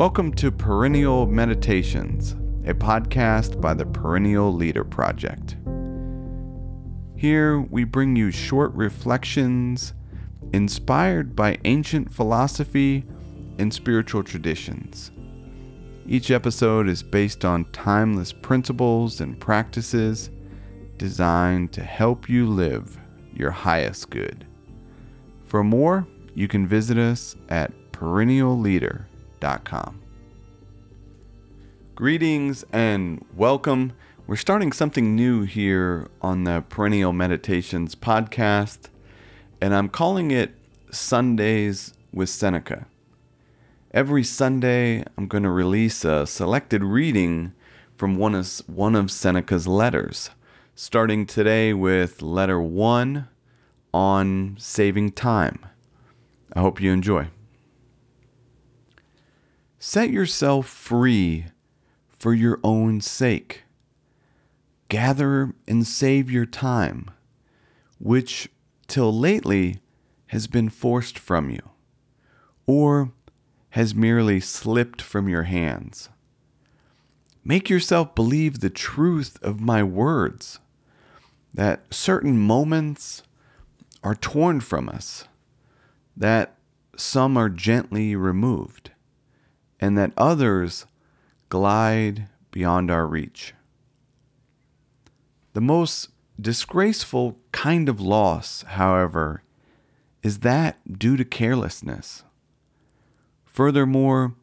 Welcome to Perennial Meditations, a podcast by the Perennial Leader Project. Here we bring you short reflections inspired by ancient philosophy and spiritual traditions. Each episode is based on timeless principles and practices designed to help you live your highest good. For more, you can visit us at perennialleader.com. Greetings and welcome. We're starting something new here on the Perennial Meditations podcast, and I'm calling it Sundays with Seneca. Every Sunday, I'm going to release a selected reading from one of, one of Seneca's letters, starting today with letter one on saving time. I hope you enjoy. Set yourself free for your own sake. Gather and save your time, which till lately has been forced from you, or has merely slipped from your hands. Make yourself believe the truth of my words, that certain moments are torn from us, that some are gently removed, and that others glide beyond our reach. The most disgraceful kind of loss, however, is that due to carelessness. Furthermore,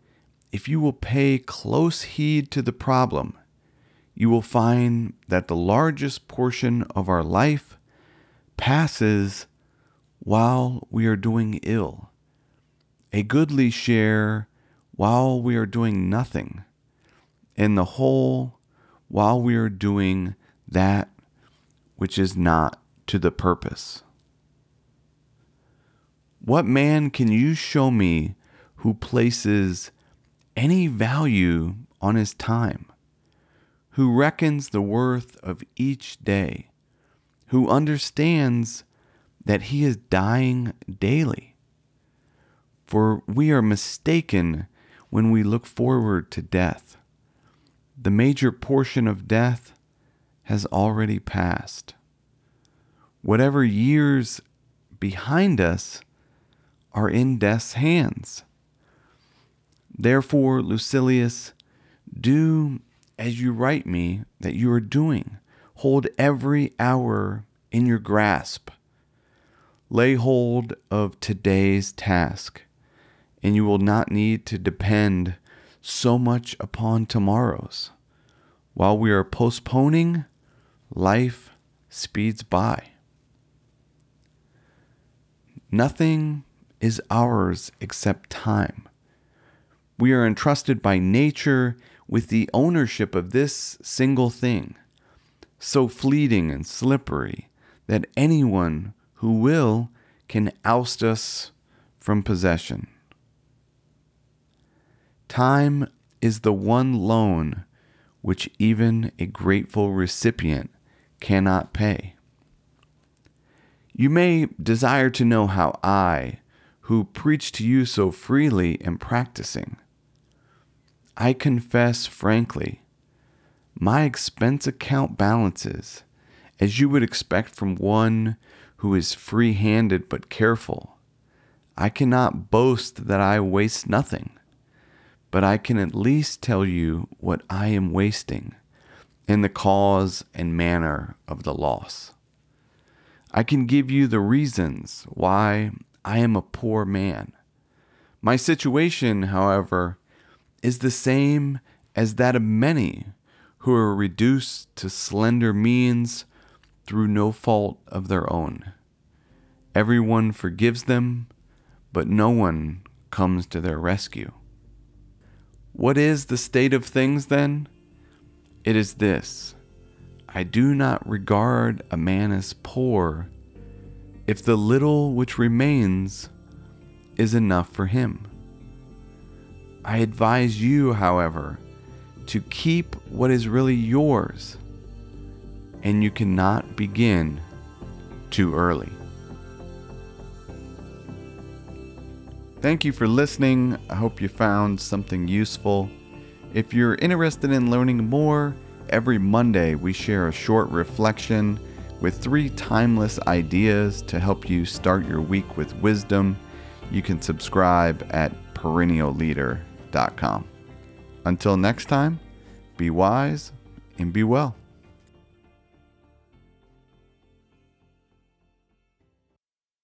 if you will pay close heed to the problem, you will find that the largest portion of our life passes while we are doing ill, a goodly share while we are doing nothing, and the whole while we are doing that which is not to the purpose. What man can you show me who places any value on his time, who reckons the worth of each day, who understands that he is dying daily? For we are mistaken when we look forward to death. The major portion of death has already passed. Whatever years behind us are in death's hands. Therefore, Lucilius, do as you write me that you are doing. Hold every hour in your grasp. Lay hold of today's task, and you will not need to depend so much upon tomorrow's. While we are postponing, life speeds by. Nothing is ours except time. We are entrusted by nature with the ownership of this single thing, so fleeting and slippery that anyone who will can oust us from possession. Time is the one loan which even a grateful recipient cannot pay. You may desire to know how I, who preach to you so freely, am practicing. I confess frankly, my expense account balances, as you would expect from one who is free handed but careful. I cannot boast that I waste nothing, but I can at least tell you what I am wasting and the cause and manner of the loss. I can give you the reasons why I am a poor man. My situation, however, is the same as that of many who are reduced to slender means through no fault of their own. Everyone forgives them, but no one comes to their rescue. What is the state of things then? It is this I do not regard a man as poor if the little which remains is enough for him. I advise you, however, to keep what is really yours, and you cannot begin too early. Thank you for listening. I hope you found something useful. If you're interested in learning more, every Monday we share a short reflection with three timeless ideas to help you start your week with wisdom. You can subscribe at perennialleader.com. Until next time, be wise and be well.